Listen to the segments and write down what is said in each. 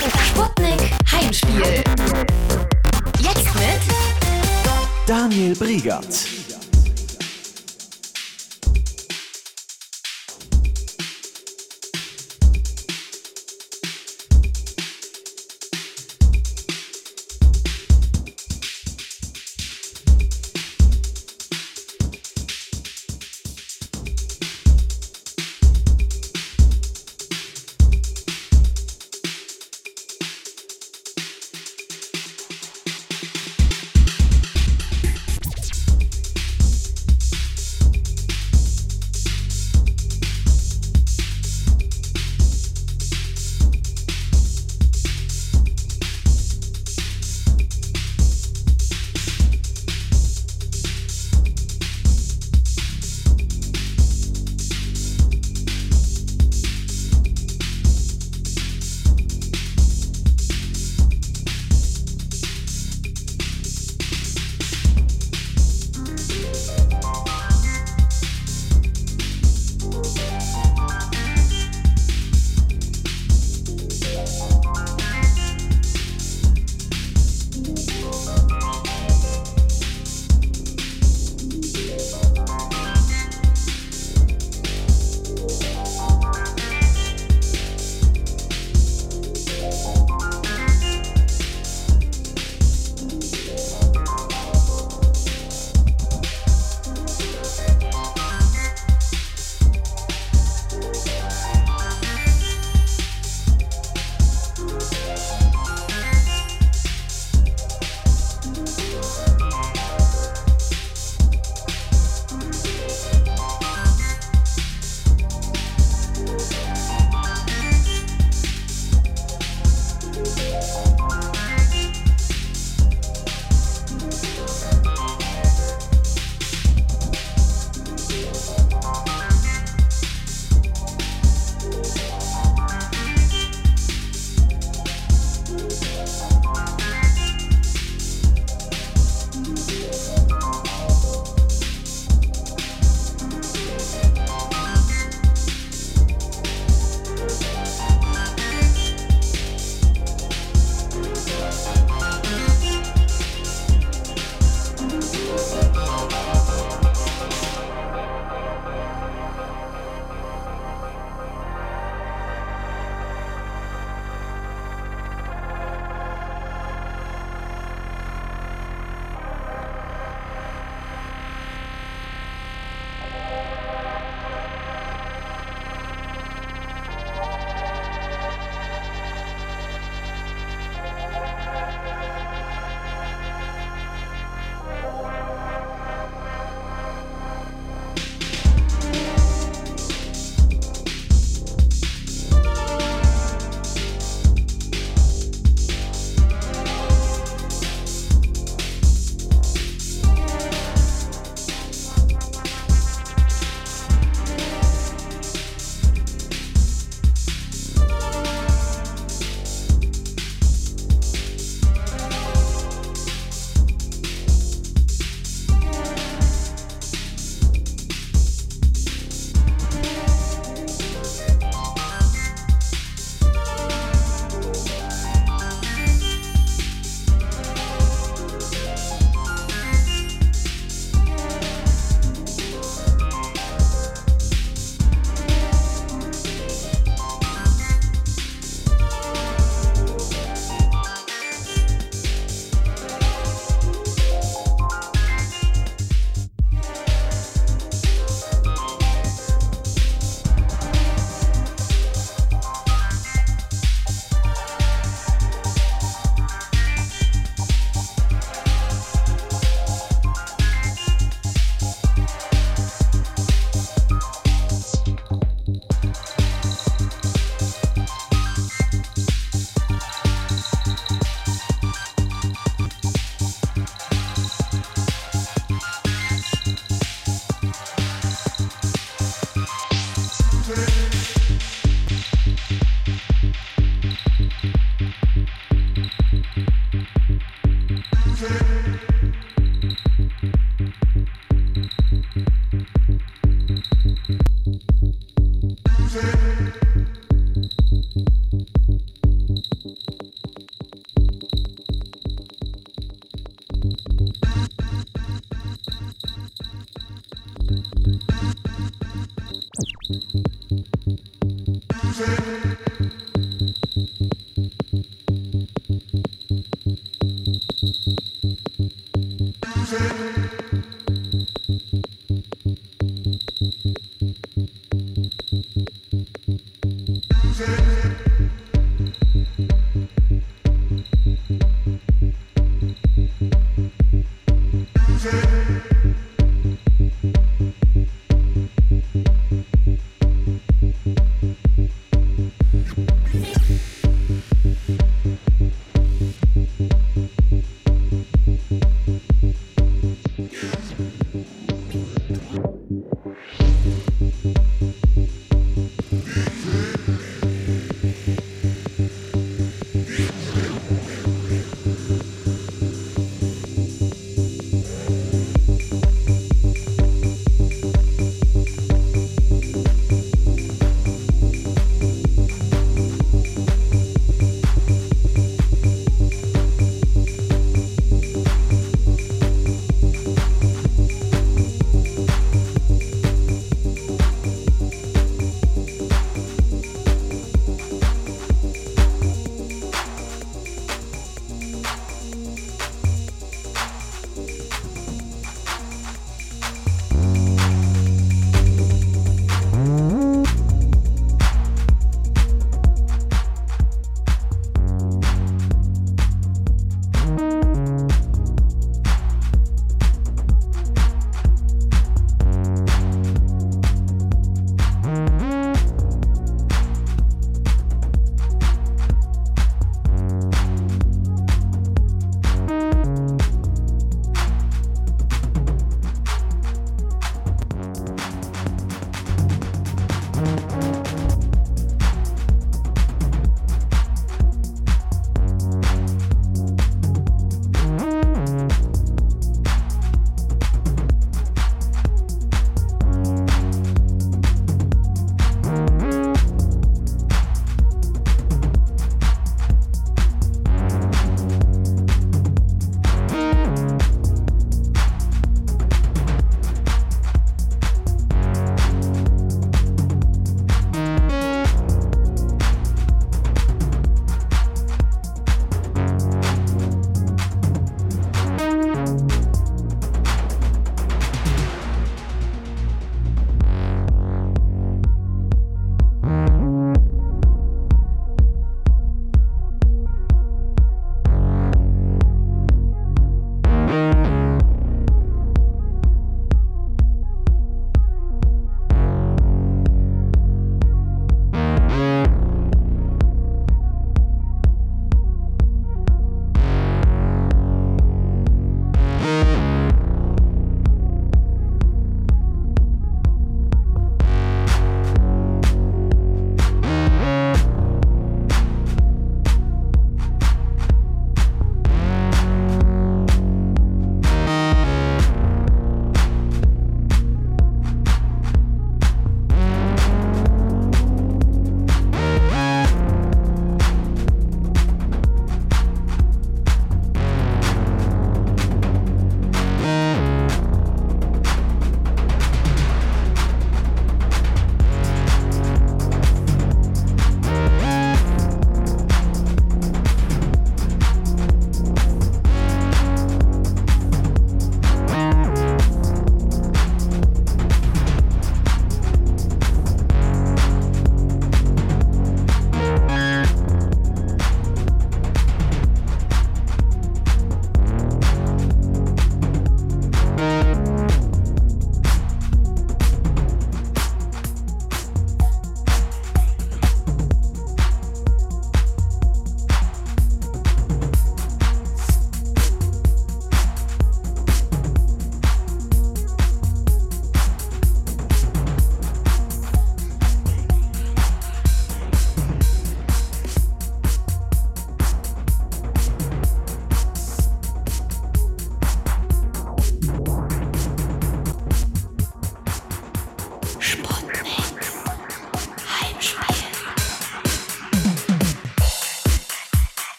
Sputnik Heimspiel. Jetzt mit Daniel Briegert.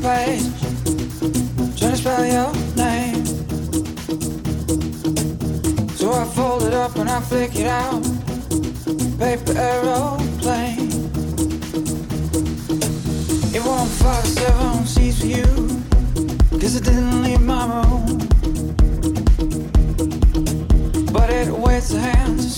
place. Trying to spell your name. So I fold it up and I flick it out. Paper aeroplane. It won't fly seven seats for you. Cause it didn't leave my room. But it waits the hands.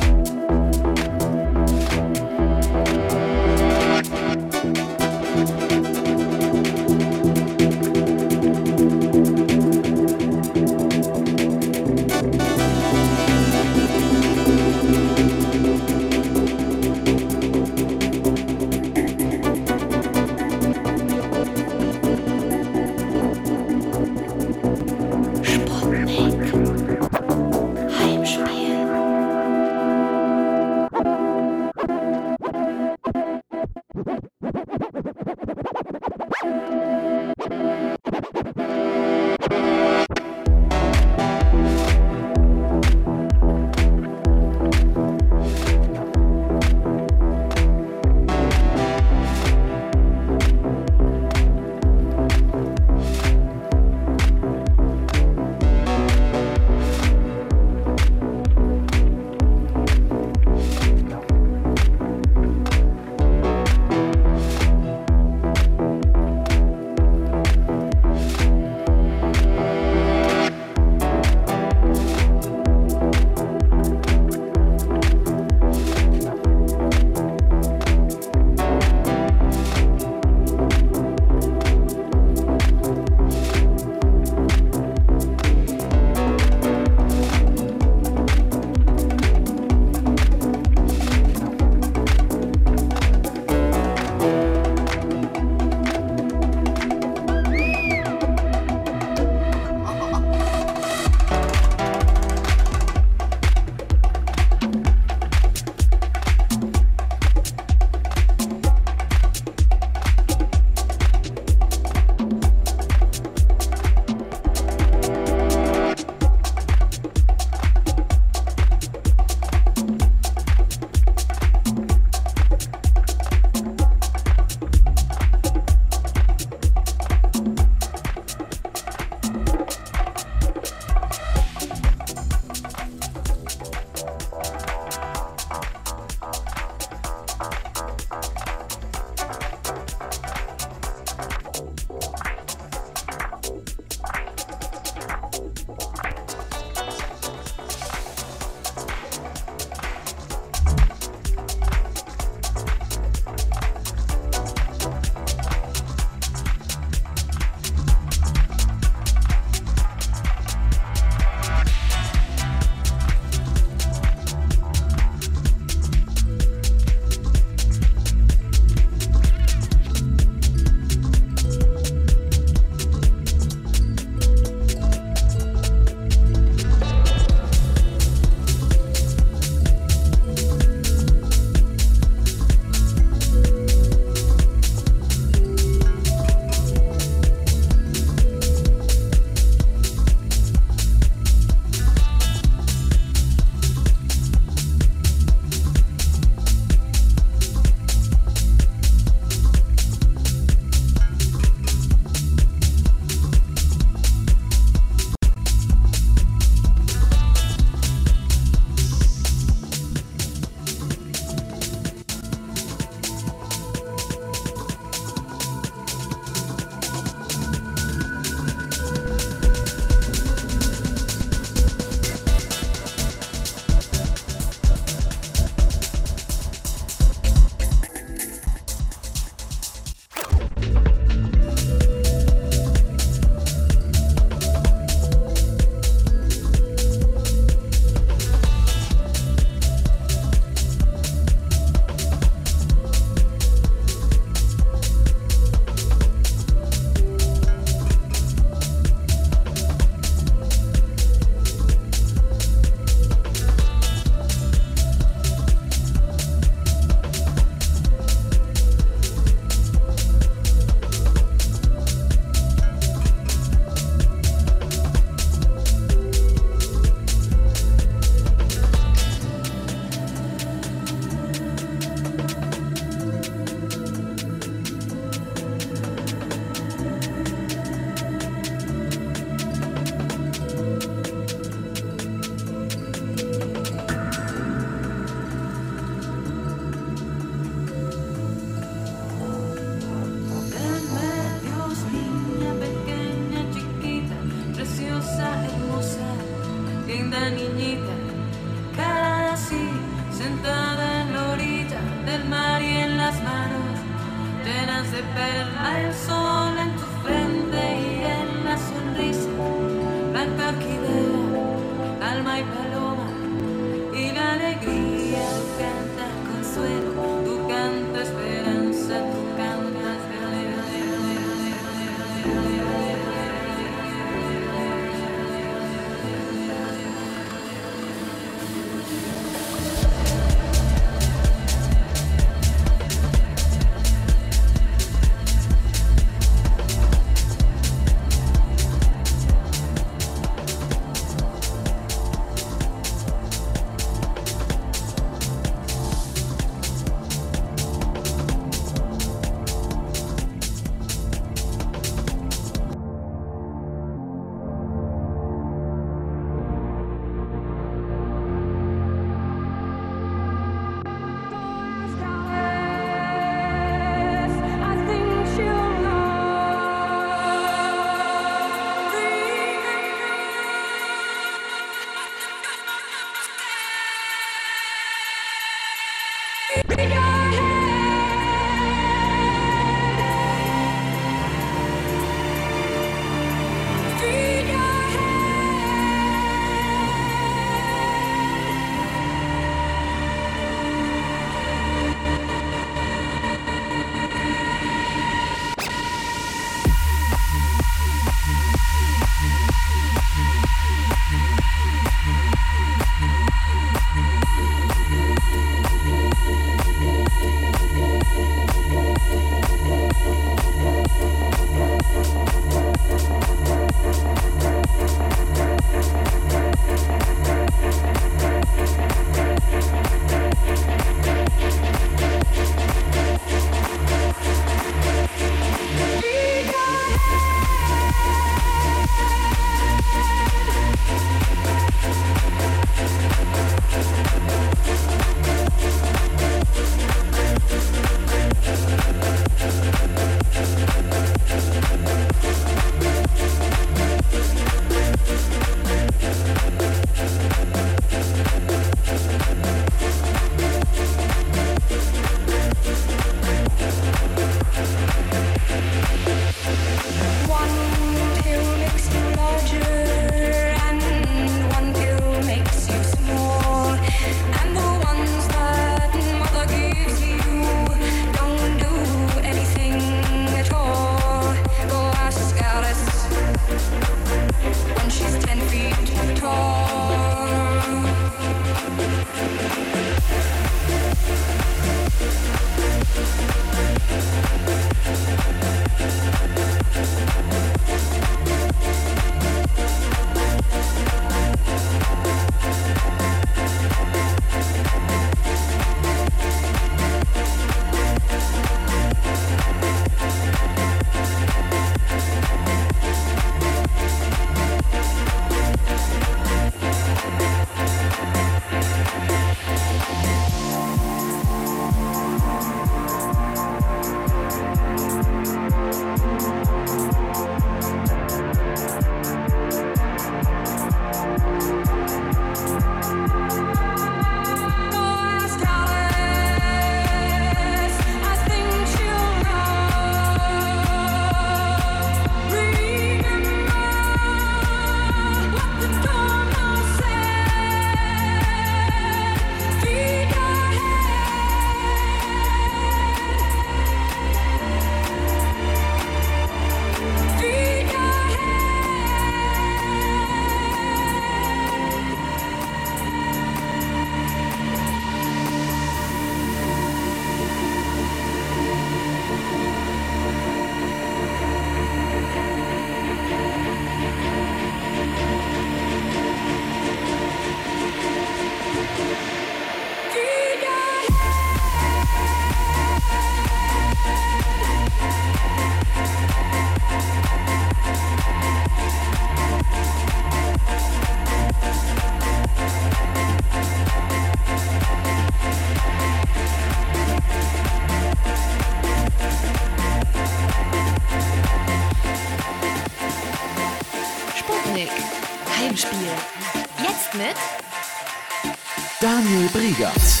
Daniel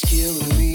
it's killing me.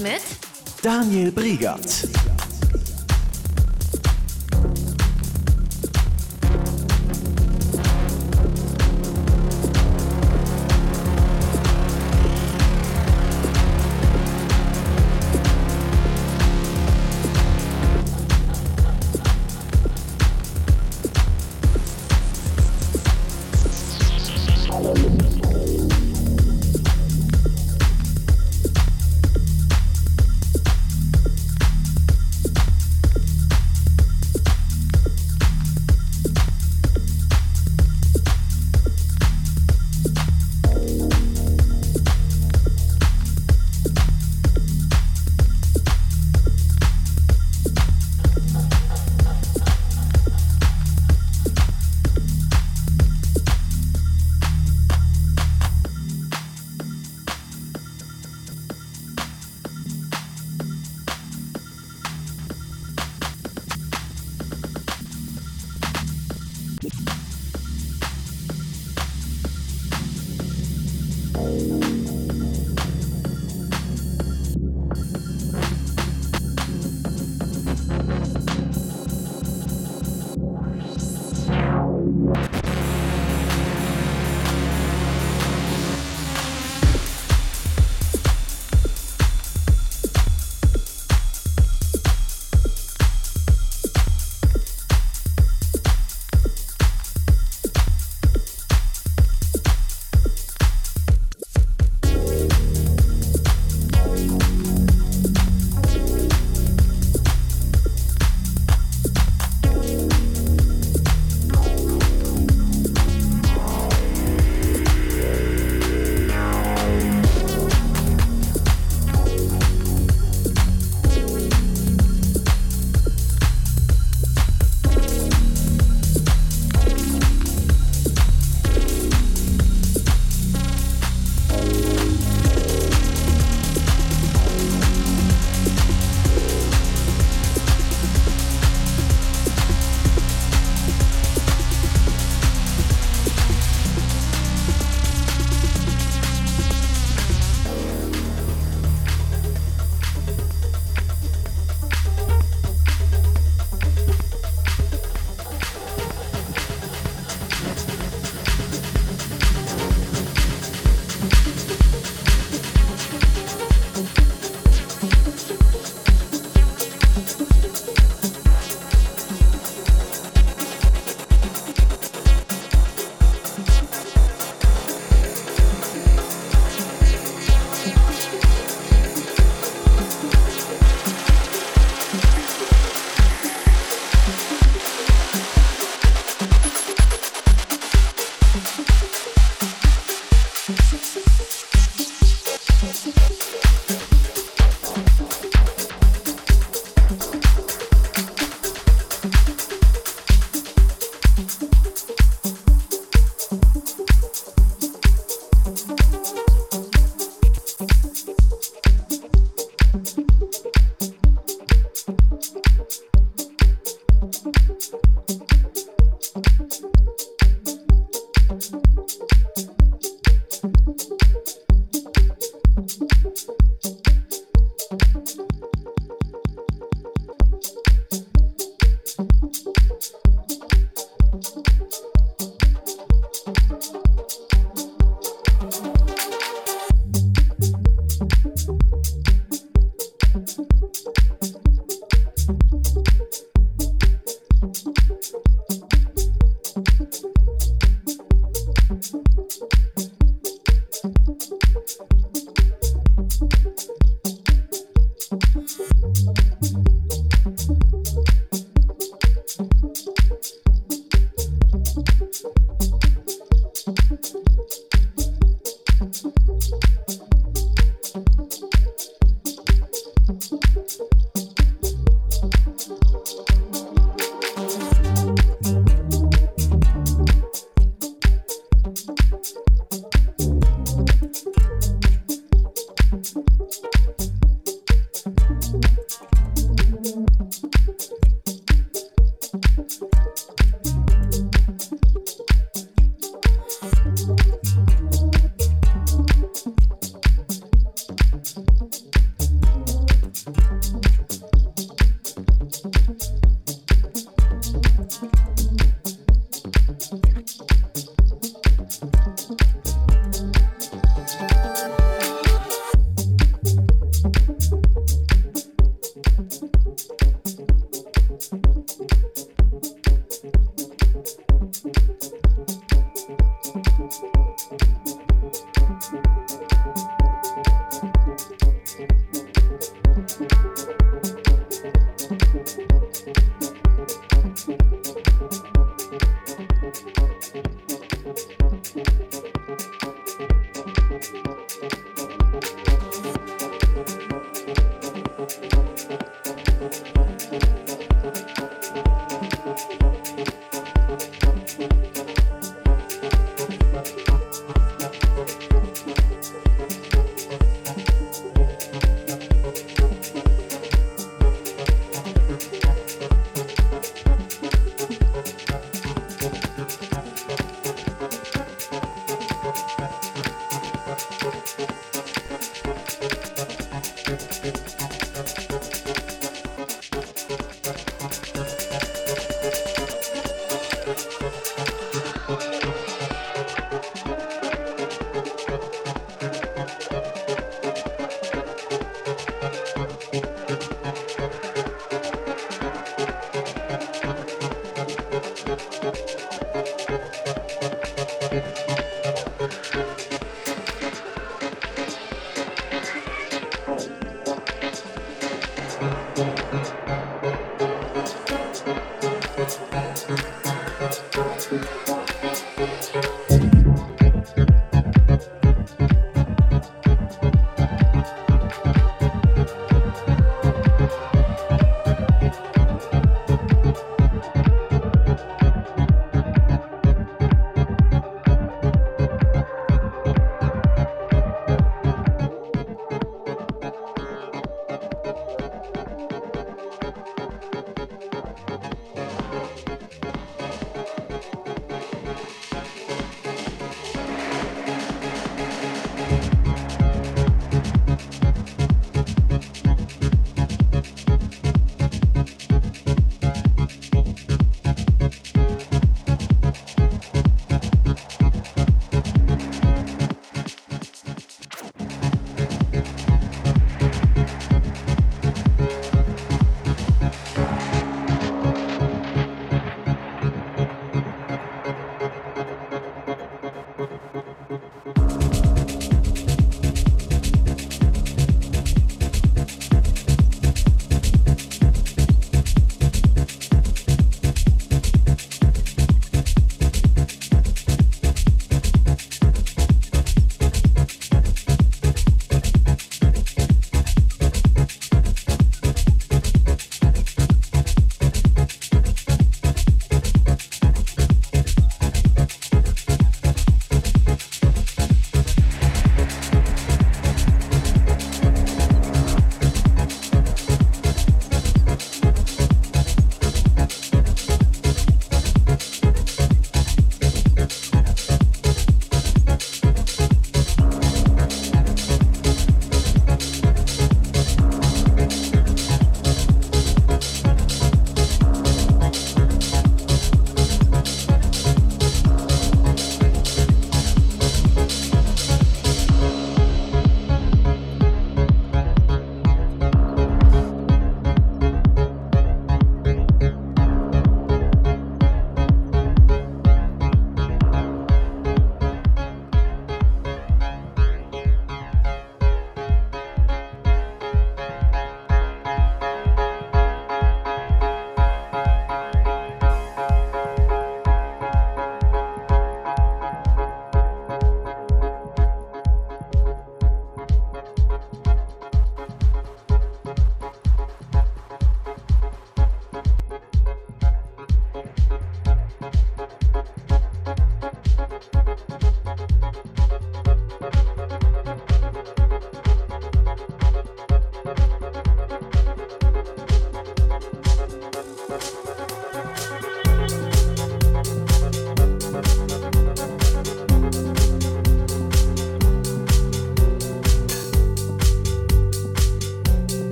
Mit Daniel Briegert.